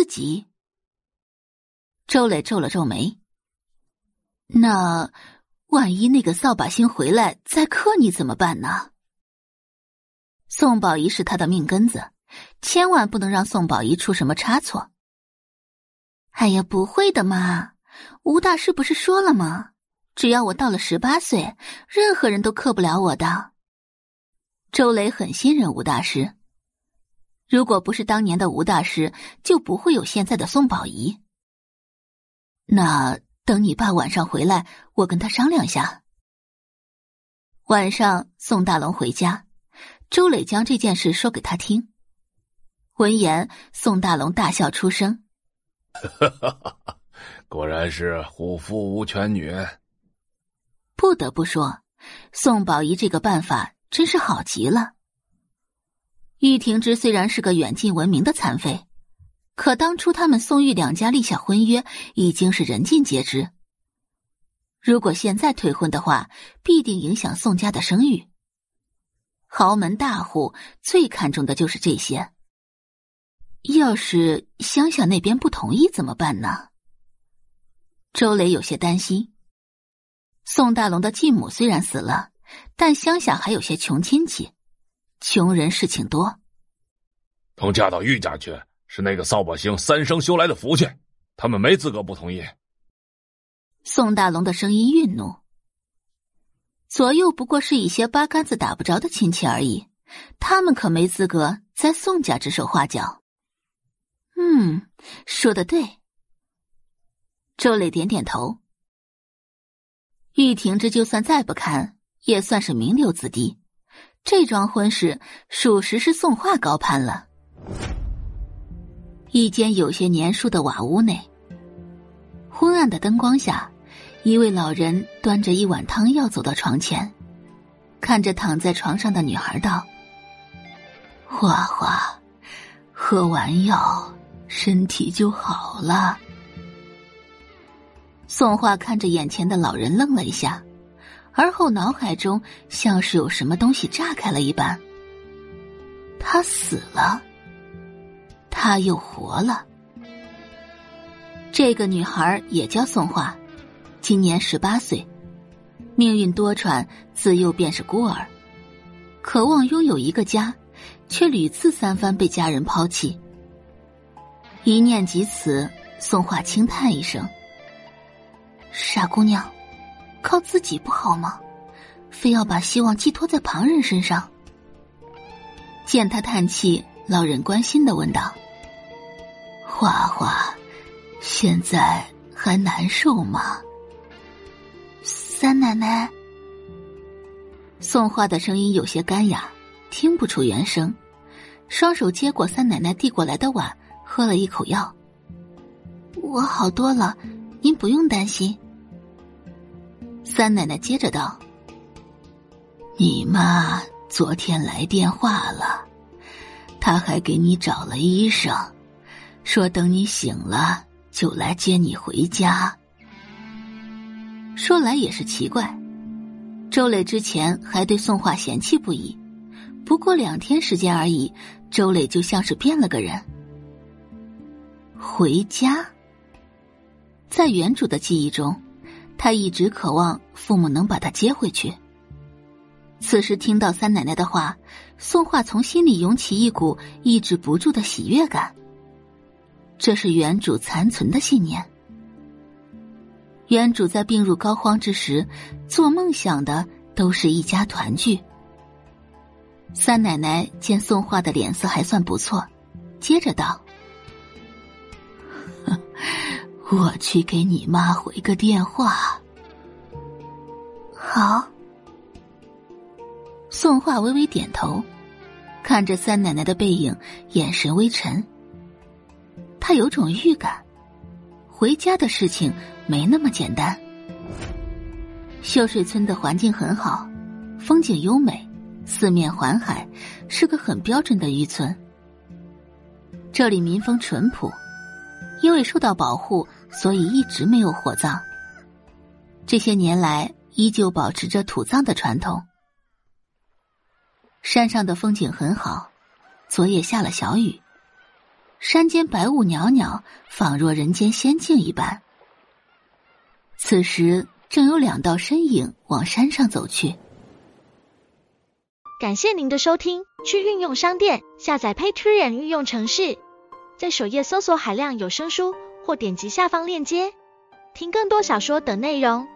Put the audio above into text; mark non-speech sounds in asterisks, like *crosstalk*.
自己。周磊皱了皱眉。那万一那个扫把星回来再克你怎么办呢？宋宝仪是他的命根子，千万不能让宋宝仪出什么差错。哎呀，不会的嘛！吴大师不是说了吗？只要我到了十八岁，任何人都克不了我的。周磊很信任吴大师。如果不是当年的吴大师，就不会有现在的宋宝仪。那等你爸晚上回来，我跟他商量一下。晚上，宋大龙回家，周磊将这件事说给他听。闻言，宋大龙大笑出声：“ *laughs* 果然是虎父无犬女。”不得不说，宋宝仪这个办法真是好极了。玉婷之虽然是个远近闻名的残废。可当初他们宋玉两家立下婚约，已经是人尽皆知。如果现在退婚的话，必定影响宋家的声誉。豪门大户最看重的就是这些。要是乡下那边不同意怎么办呢？周雷有些担心。宋大龙的继母虽然死了，但乡下还有些穷亲戚，穷人事情多。等嫁到玉家去。是那个扫把星三生修来的福气，他们没资格不同意。宋大龙的声音愠怒。左右不过是一些八竿子打不着的亲戚而已，他们可没资格在宋家指手画脚。嗯，说的对。周磊点点头。玉婷这就算再不堪，也算是名流子弟，这桩婚事属实是宋画高攀了。一间有些年数的瓦屋内，昏暗的灯光下，一位老人端着一碗汤药走到床前，看着躺在床上的女孩道：“花花，喝完药，身体就好了。”宋画看着眼前的老人，愣了一下，而后脑海中像是有什么东西炸开了一般，他死了。他又活了。这个女孩也叫宋画，今年十八岁，命运多舛，自幼便是孤儿，渴望拥有一个家，却屡次三番被家人抛弃。一念及此，宋画轻叹一声：“傻姑娘，靠自己不好吗？非要把希望寄托在旁人身上？”见他叹气。老人关心的问道：“花花，现在还难受吗？”三奶奶，宋画的声音有些干哑，听不出原声，双手接过三奶奶递过来的碗，喝了一口药。我好多了，您不用担心。三奶奶接着道：“你妈昨天来电话了。”她还给你找了医生，说等你醒了就来接你回家。说来也是奇怪，周磊之前还对宋画嫌弃不已，不过两天时间而已，周磊就像是变了个人。回家，在原主的记忆中，他一直渴望父母能把他接回去。此时听到三奶奶的话，宋画从心里涌起一股抑制不住的喜悦感。这是原主残存的信念。原主在病入膏肓之时，做梦想的都是一家团聚。三奶奶见宋画的脸色还算不错，接着道：“我去给你妈回个电话。”好。宋画微微点头，看着三奶奶的背影，眼神微沉。他有种预感，回家的事情没那么简单。秀水村的环境很好，风景优美，四面环海，是个很标准的渔村。这里民风淳朴，因为受到保护，所以一直没有火葬。这些年来，依旧保持着土葬的传统。山上的风景很好，昨夜下了小雨。山间白雾袅袅，仿若人间仙境一般。此时，正有两道身影往山上走去。感谢您的收听，去运用商店下载 Patreon 运用城市，在首页搜索海量有声书，或点击下方链接听更多小说等内容。